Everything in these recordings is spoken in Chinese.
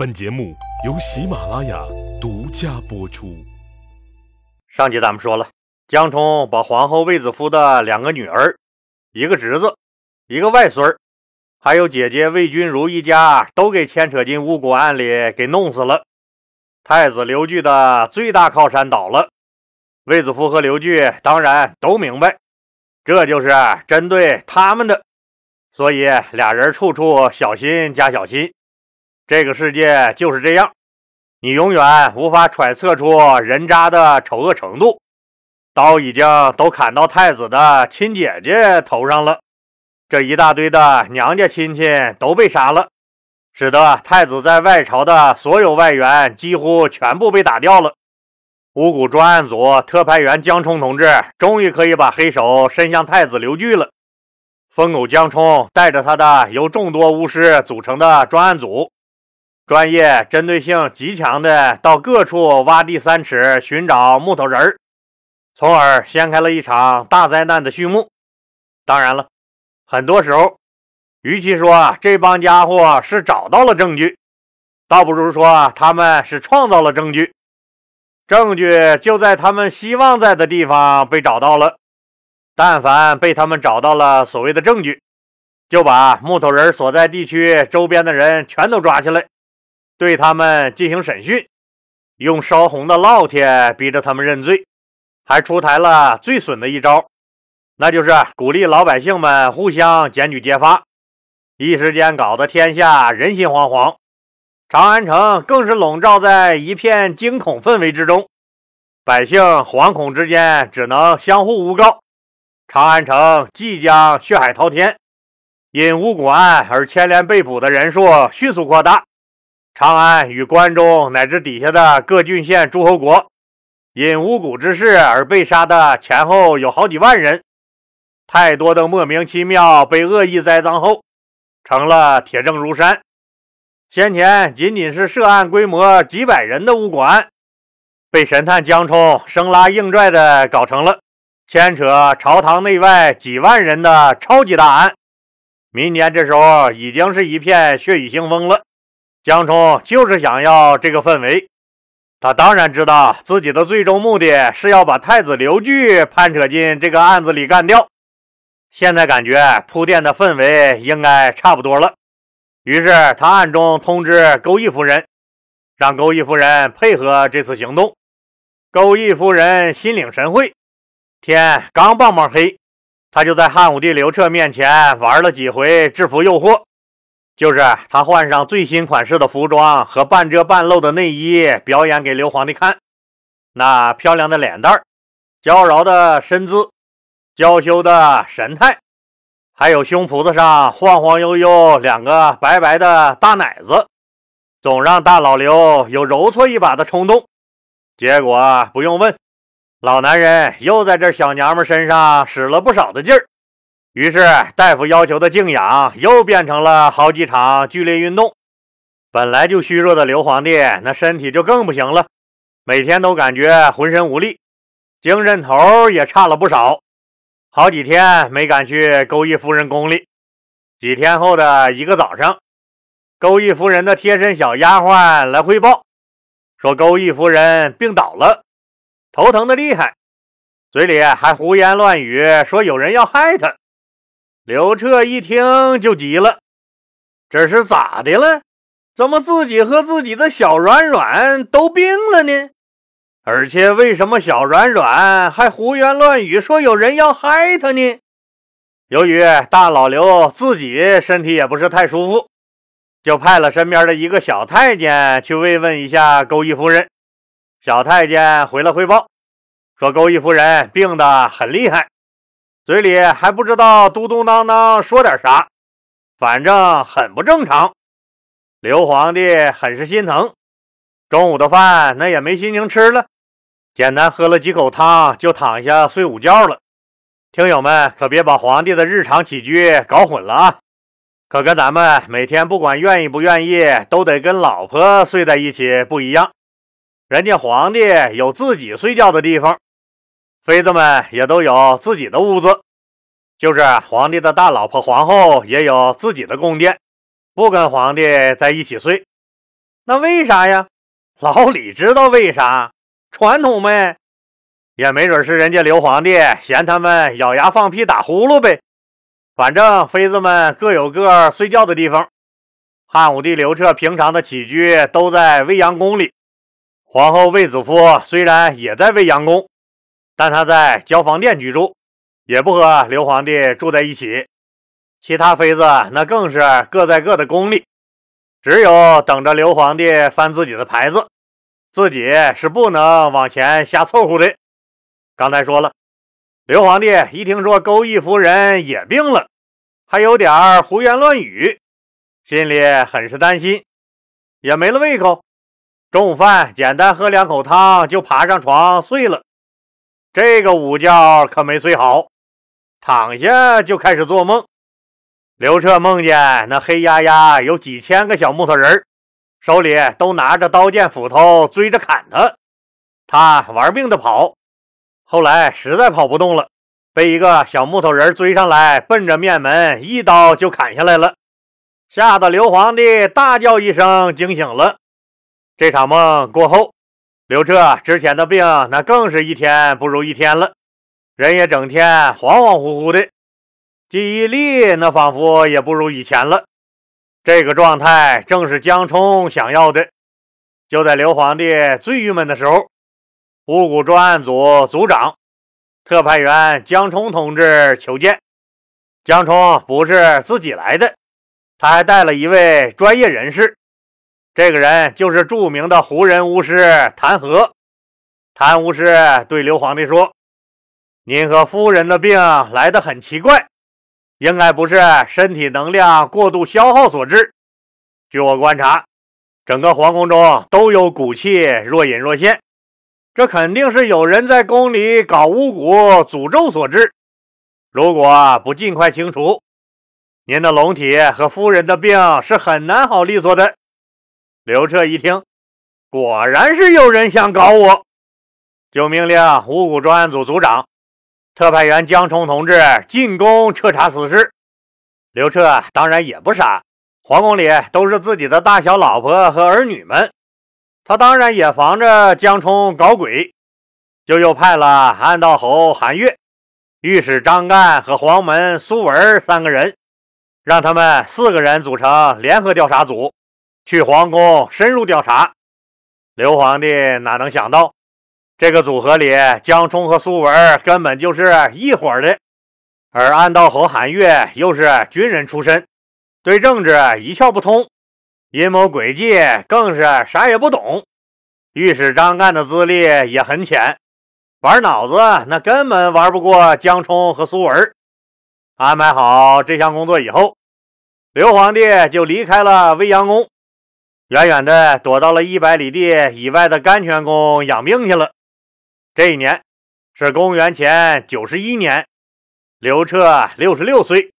本节目由喜马拉雅独家播出。上集咱们说了，江冲把皇后卫子夫的两个女儿、一个侄子、一个外孙儿，还有姐姐魏君如一家都给牵扯进巫蛊案里给弄死了。太子刘据的最大靠山倒了，卫子夫和刘据当然都明白，这就是针对他们的，所以俩人处处小心加小心。这个世界就是这样，你永远无法揣测出人渣的丑恶程度。刀已经都砍到太子的亲姐姐头上了，这一大堆的娘家亲戚都被杀了，使得太子在外朝的所有外援几乎全部被打掉了。五谷专案组特派员江冲同志终于可以把黑手伸向太子刘据了。疯狗江冲带着他的由众多巫师组成的专案组。专业针对性极强的，到各处挖地三尺寻找木头人儿，从而掀开了一场大灾难的序幕。当然了，很多时候，与其说这帮家伙是找到了证据，倒不如说他们是创造了证据。证据就在他们希望在的地方被找到了。但凡被他们找到了所谓的证据，就把木头人所在地区周边的人全都抓起来。对他们进行审讯，用烧红的烙铁逼着他们认罪，还出台了最损的一招，那就是鼓励老百姓们互相检举揭发，一时间搞得天下人心惶惶，长安城更是笼罩在一片惊恐氛围之中，百姓惶恐之间只能相互诬告，长安城即将血海滔天，因巫蛊案而牵连被捕的人数迅速扩大。长安与关中乃至底下的各郡县诸侯国，因巫蛊之事而被杀的前后有好几万人。太多的莫名其妙被恶意栽赃后，成了铁证如山。先前仅仅是涉案规模几百人的巫馆，被神探江冲生拉硬拽的搞成了牵扯朝堂内外几万人的超级大案。明年这时候已经是一片血雨腥风了。江冲就是想要这个氛围，他当然知道自己的最终目的是要把太子刘据攀扯进这个案子里干掉。现在感觉铺垫的氛围应该差不多了，于是他暗中通知钩弋夫人，让钩弋夫人配合这次行动。钩弋夫人心领神会，天刚棒棒黑，他就在汉武帝刘彻面前玩了几回制服诱惑。就是他换上最新款式的服装和半遮半露的内衣，表演给刘皇帝看。那漂亮的脸蛋儿、娇娆的身姿、娇羞的神态，还有胸脯子上晃晃悠悠两个白白的大奶子，总让大老刘有揉搓一把的冲动。结果不用问，老男人又在这小娘们身上使了不少的劲儿。于是，大夫要求的静养又变成了好几场剧烈运动。本来就虚弱的刘皇帝，那身体就更不行了，每天都感觉浑身无力，精神头也差了不少。好几天没敢去钩弋夫人宫里。几天后的一个早上，钩弋夫人的贴身小丫鬟来汇报，说钩弋夫人病倒了，头疼的厉害，嘴里还胡言乱语，说有人要害她。刘彻一听就急了，这是咋的了？怎么自己和自己的小软软都病了呢？而且为什么小软软还胡言乱语说有人要害他呢？由于大老刘自己身体也不是太舒服，就派了身边的一个小太监去慰问一下钩弋夫人。小太监回来汇报说，钩弋夫人病得很厉害。嘴里还不知道嘟嘟囔囔说点啥，反正很不正常。刘皇帝很是心疼，中午的饭那也没心情吃了，简单喝了几口汤就躺下睡午觉了。听友们可别把皇帝的日常起居搞混了啊！可跟咱们每天不管愿意不愿意都得跟老婆睡在一起不一样，人家皇帝有自己睡觉的地方。妃子们也都有自己的屋子，就是皇帝的大老婆皇后也有自己的宫殿，不跟皇帝在一起睡。那为啥呀？老李知道为啥？传统呗。也没准是人家刘皇帝嫌他们咬牙放屁打呼噜呗。反正妃子们各有各睡觉的地方。汉武帝刘彻平常的起居都在未央宫里，皇后卫子夫虽然也在未央宫，但他在交房殿居住，也不和刘皇帝住在一起。其他妃子那更是各在各的宫里，只有等着刘皇帝翻自己的牌子，自己是不能往前瞎凑合的。刚才说了，刘皇帝一听说钩弋夫人也病了，还有点胡言乱语，心里很是担心，也没了胃口。中午饭简单喝两口汤，就爬上床睡了。这个午觉可没睡好，躺下就开始做梦。刘彻梦见那黑压压有几千个小木头人，手里都拿着刀剑斧头追着砍他，他玩命的跑，后来实在跑不动了，被一个小木头人追上来，奔着面门一刀就砍下来了，吓得刘皇帝大叫一声，惊醒了。这场梦过后，刘彻之前的病那更是一天不如一天了，人也整天恍恍惚惚的。记忆力那仿佛也不如以前了，这个状态正是江冲想要的。就在刘皇帝最郁闷的时候，五谷专案组组长特派员江冲同志求见。江冲不是自己来的，他还带了一位专业人士，这个人就是著名的胡人巫师谭和。谭巫师对刘皇帝说：“您和夫人的病来得很奇怪。”应该不是身体能量过度消耗所致。据我观察，整个皇宫中都有骨气若隐若现，这肯定是有人在宫里搞巫蛊诅咒所致。如果不尽快清除，您的龙体和夫人的病是很难好利索的。刘彻一听，果然是有人想搞我，就命令五谷专案组组长。特派员江冲同志进宫彻查此事。刘彻当然也不傻，皇宫里都是自己的大小老婆和儿女们，他当然也防着江冲搞鬼，就又派了安道侯韩岳、御史张干和黄门苏文三个人，让他们四个人组成联合调查组，去皇宫深入调查。刘皇帝哪能想到？这个组合里，江冲和苏文根本就是一伙的，而暗道侯韩岳又是军人出身，对政治一窍不通，阴谋诡计更是啥也不懂。御史张干的资历也很浅，玩脑子那根本玩不过江冲和苏文。安排好这项工作以后，刘皇帝就离开了未央宫，远远的躲到了一百里地以外的甘泉宫养病去了。这一年是公元前九十一年，刘彻六十六岁。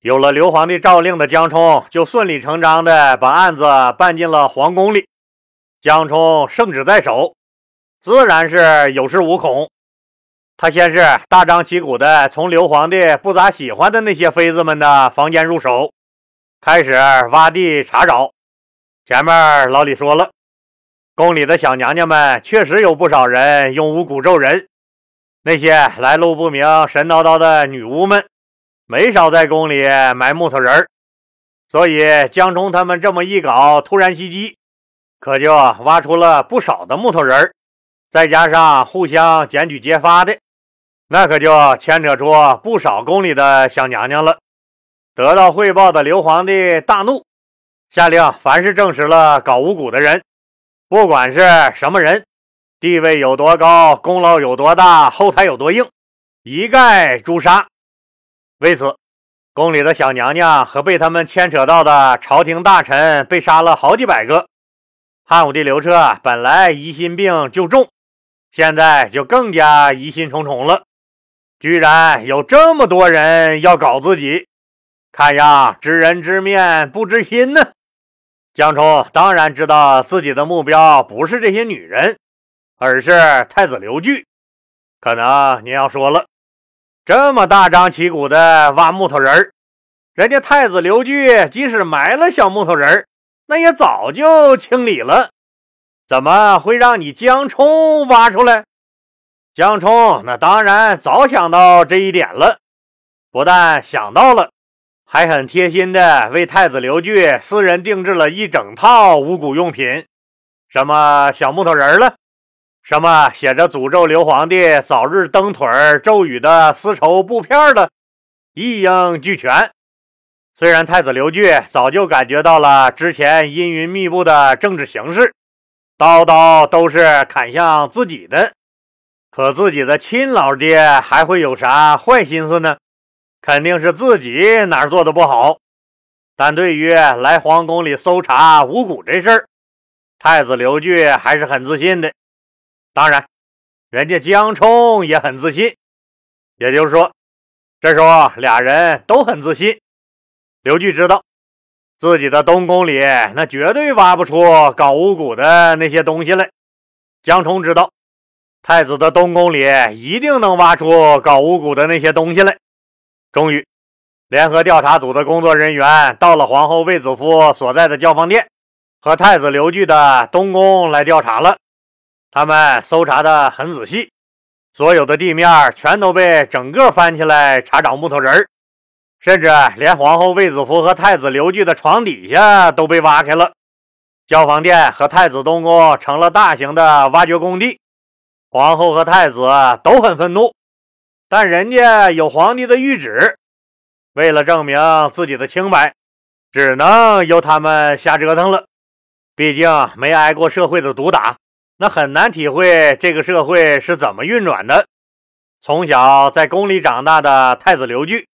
有了刘皇帝诏令的江冲，就顺理成章的把案子办进了皇宫里。江冲圣旨在手，自然是有恃无恐。他先是大张旗鼓的从刘皇帝不咋喜欢的那些妃子们的房间入手，开始挖地查找。前面老李说了。宫里的小娘娘们确实有不少人用巫蛊咒人，那些来路不明、神叨叨的女巫们，没少在宫里埋木头人。所以江冲他们这么一搞，突然袭击，可就挖出了不少的木头人。再加上互相检举揭发的，那可就牵扯出不少宫里的小娘娘了。得到汇报的刘皇帝大怒，下令凡是证实了搞巫蛊的人。不管是什么人，地位有多高，功劳有多大，后台有多硬，一概诛杀。为此，宫里的小娘娘和被他们牵扯到的朝廷大臣被杀了好几百个。汉武帝刘彻本来疑心病就重，现在就更加疑心重重了。居然有这么多人要搞自己，看样知人知面不知心呢。江冲当然知道自己的目标不是这些女人，而是太子刘据。可能您要说了，这么大张旗鼓的挖木头人儿，人家太子刘据即使埋了小木头人儿，那也早就清理了，怎么会让你江冲挖出来？江冲那当然早想到这一点了，不但想到了，还很贴心的为太子刘据私人定制了一整套五谷用品，什么小木头人了。什么写着诅咒刘皇帝早日蹬腿咒语的丝绸布片的，一应俱全。虽然太子刘据早就感觉到了之前阴云密布的政治形势，刀刀都是砍向自己的，可自己的亲老爹还会有啥坏心思呢？肯定是自己哪儿做的不好。但对于来皇宫里搜查巫蛊这事儿，太子刘据还是很自信的。当然，人家江冲也很自信，也就是说，这时候俩人都很自信。刘据知道自己的东宫里那绝对挖不出搞巫蛊的那些东西来，江冲知道太子的东宫里一定能挖出搞巫蛊的那些东西来。终于，联合调查组的工作人员到了皇后卫子夫所在的教坊殿和太子刘据的东宫来调查了。他们搜查的很仔细，所有的地面全都被整个翻起来查找木头人儿，甚至连皇后卫子夫和太子刘据的床底下都被挖开了。教坊殿和太子东宫成了大型的挖掘工地，皇后和太子都很愤怒，但人家有皇帝的谕旨，为了证明自己的清白，只能由他们瞎折腾了。毕竟没挨过社会的毒打。那很难体会这个社会是怎么运转的。从小在宫里长大的太子刘据，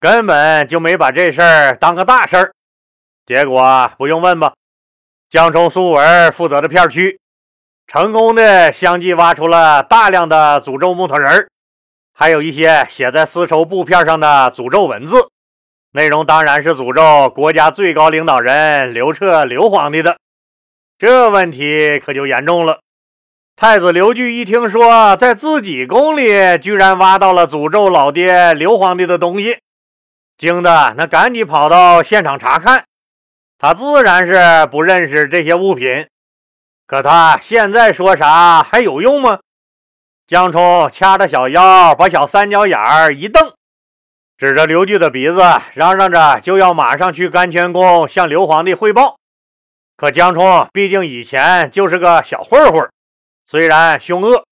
根本就没把这事儿当个大事儿。结果不用问吧，江冲、苏文负责的片区，成功的相继挖出了大量的诅咒木头人儿，还有一些写在丝绸布片上的诅咒文字，内容当然是诅咒国家最高领导人刘彻刘皇帝的。这问题可就严重了。太子刘据一听说在自己宫里居然挖到了诅咒老爹刘皇帝的东西，惊得那赶紧跑到现场查看。他自然是不认识这些物品，可他现在说啥还有用吗？江冲掐着小腰，把小三角眼儿一瞪，指着刘据的鼻子，嚷嚷着就要马上去甘泉宫向刘皇帝汇报。可江冲毕竟以前就是个小混混，虽然凶恶，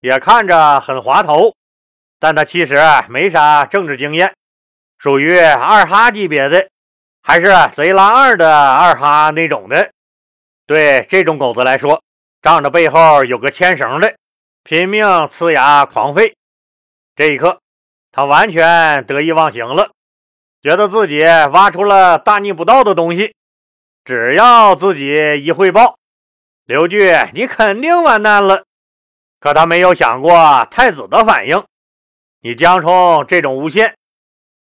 也看着很滑头，但他其实没啥政治经验，属于二哈级别的，还是贼拉二的二哈那种的。对这种狗子来说，仗着背后有个牵绳的，拼命呲牙狂吠。这一刻，他完全得意忘形了，觉得自己挖出了大逆不道的东西。只要自己一汇报，刘据你肯定完蛋了。可他没有想过太子的反应。你江冲这种诬陷，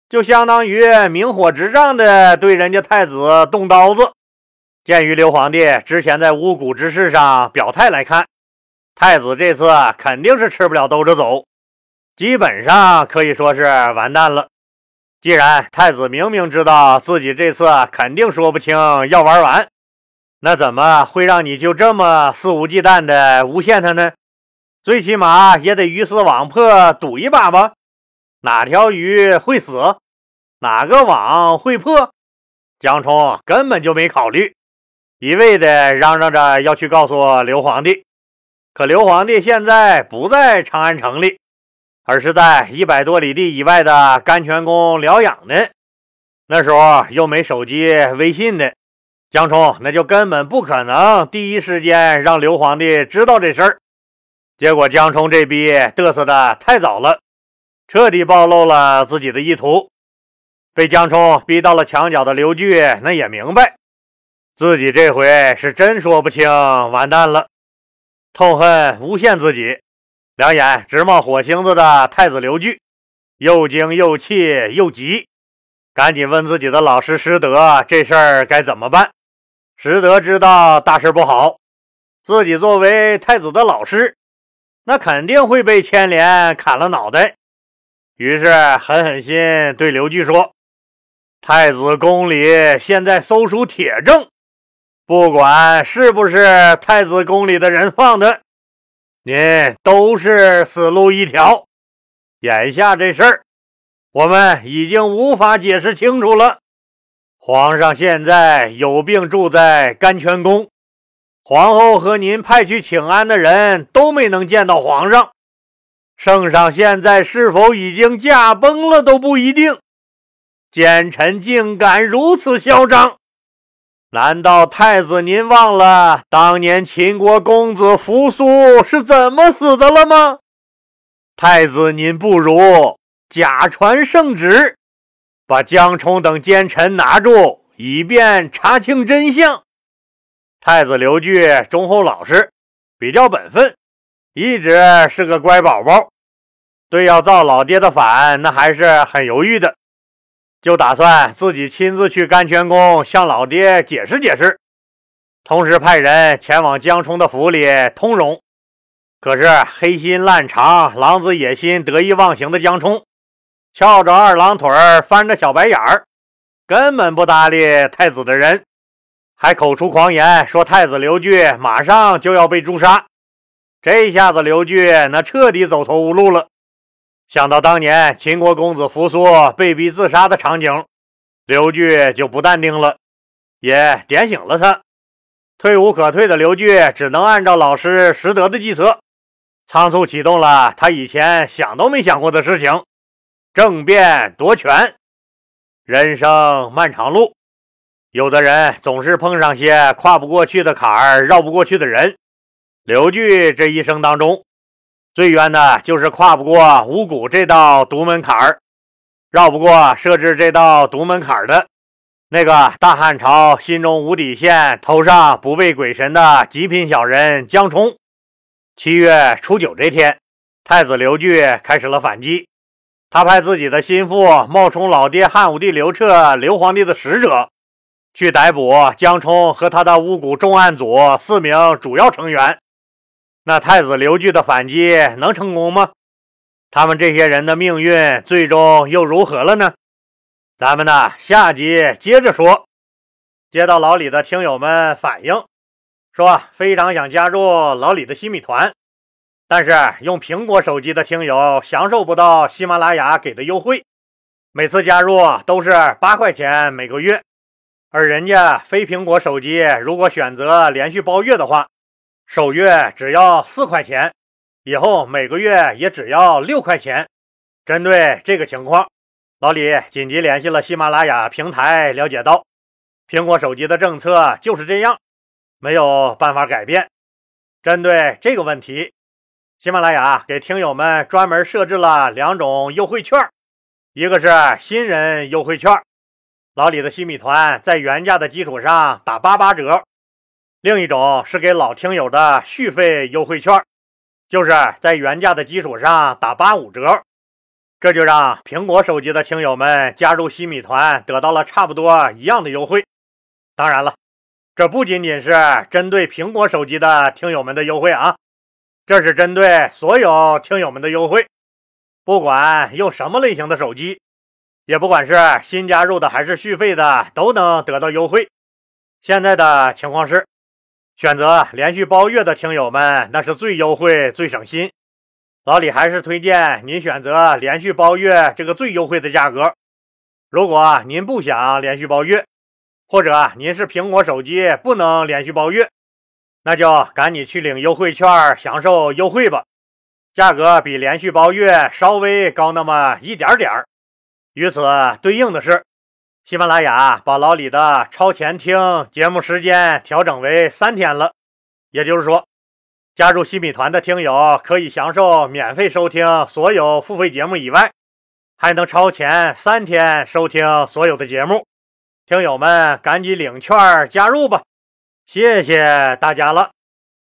就相当于明火执仗的对人家太子动刀子。鉴于刘皇帝之前在巫蛊之事上表态来看，太子这次肯定是吃不了兜着走，基本上可以说是完蛋了。既然太子明明知道自己这次肯定说不清要玩完，那怎么会让你就这么肆无忌惮的诬陷他呢？最起码也得鱼死网破赌一把吧？哪条鱼会死，哪个网会破？江冲根本就没考虑，一味的嚷嚷着要去告诉刘皇帝。可刘皇帝现在不在长安城里。而是在一百多里地以外的甘泉宫疗养呢。那时候又没手机、微信的，江冲那就根本不可能第一时间让刘皇帝知道这事儿。结果江冲这逼嘚瑟的太早了，彻底暴露了自己的意图。被江冲逼到了墙角的刘据，那也明白自己这回是真说不清，完蛋了，痛恨诬陷自己。两眼直冒火星子的太子刘据，又惊又气又急，赶紧问自己的老师师德：“这事儿该怎么办？”师德知道大事不好，自己作为太子的老师，那肯定会被牵连砍了脑袋。于是狠狠心对刘据说：“太子宫里现在搜出铁证，不管是不是太子宫里的人放的，您都是死路一条。眼下这事儿，我们已经无法解释清楚了。皇上现在有病住在甘泉宫，皇后和您派去请安的人都没能见到皇上。圣上现在是否已经驾崩了都不一定。奸臣竟敢如此嚣张！难道太子您忘了当年秦国公子扶苏是怎么死的了吗？太子您不如假传圣旨。把江冲等奸臣拿住，以便查清真相。太子刘据忠厚老实，比较本分，一直是个乖宝宝。对要造老爹的反，那还是很犹豫的，就打算自己亲自去甘泉宫向老爹解释解释，同时派人前往江冲的府里通融。可是黑心烂肠、狼子野心、得意忘形的江冲。翘着二郎腿儿，翻着小白眼儿，根本不搭理太子的人，还口出狂言说太子刘据马上就要被诛杀。这下子刘据那彻底走投无路了。想到当年秦国公子扶苏被逼自杀的场景，刘据就不淡定了，也点醒了他。退无可退的刘据只能按照老师实德的计策，仓促启动了他以前想都没想过的事情。政变夺权，人生漫长路，有的人总是碰上些跨不过去的坎儿，绕不过去的人。刘据这一生当中，最冤的就是跨不过五谷这道独门槛儿，绕不过设置这道独门槛儿的那个大汉朝心中无底线、头上不畏鬼神的极品小人江冲。七月初九这天，太子刘据开始了反击。他派自己的心腹冒充老爹汉武帝刘彻、刘皇帝的使者，去逮捕江冲和他的巫蛊重案组四名主要成员。那太子刘据的反击能成功吗？他们这些人的命运最终又如何了呢？咱们呢，下集接着说。接到老李的听友们反映，说非常想加入老李的新米团。但是用苹果手机的听友享受不到喜马拉雅给的优惠，每次加入都是八块钱每个月，而人家非苹果手机如果选择连续包月的话，首月只要四块钱，以后每个月也只要六块钱。针对这个情况，老李紧急联系了喜马拉雅平台，了解到苹果手机的政策就是这样，没有办法改变。针对这个问题。喜马拉雅给听友们专门设置了两种优惠券，一个是新人优惠券，老李的新米团在原价的基础上打八八折；另一种是给老听友的续费优惠券，就是在原价的基础上打八五折。这就让苹果手机的听友们加入西米团得到了差不多一样的优惠。当然了，这不仅仅是针对苹果手机的听友们的优惠啊。这是针对所有听友们的优惠，不管用什么类型的手机，也不管是新加入的还是续费的，都能得到优惠。现在的情况是，选择连续包月的听友们，那是最优惠、最省心。老李还是推荐您选择连续包月这个最优惠的价格。如果您不想连续包月，或者您是苹果手机不能连续包月。那就赶紧去领优惠券，享受优惠吧。价格比连续包月稍微高那么一点点儿。与此对应的是，喜马拉雅把老李的超前听节目时间调整为三天了。也就是说，加入新米团的听友可以享受免费收听所有付费节目以外，还能超前三天收听所有的节目。听友们赶紧领券加入吧！谢谢大家了。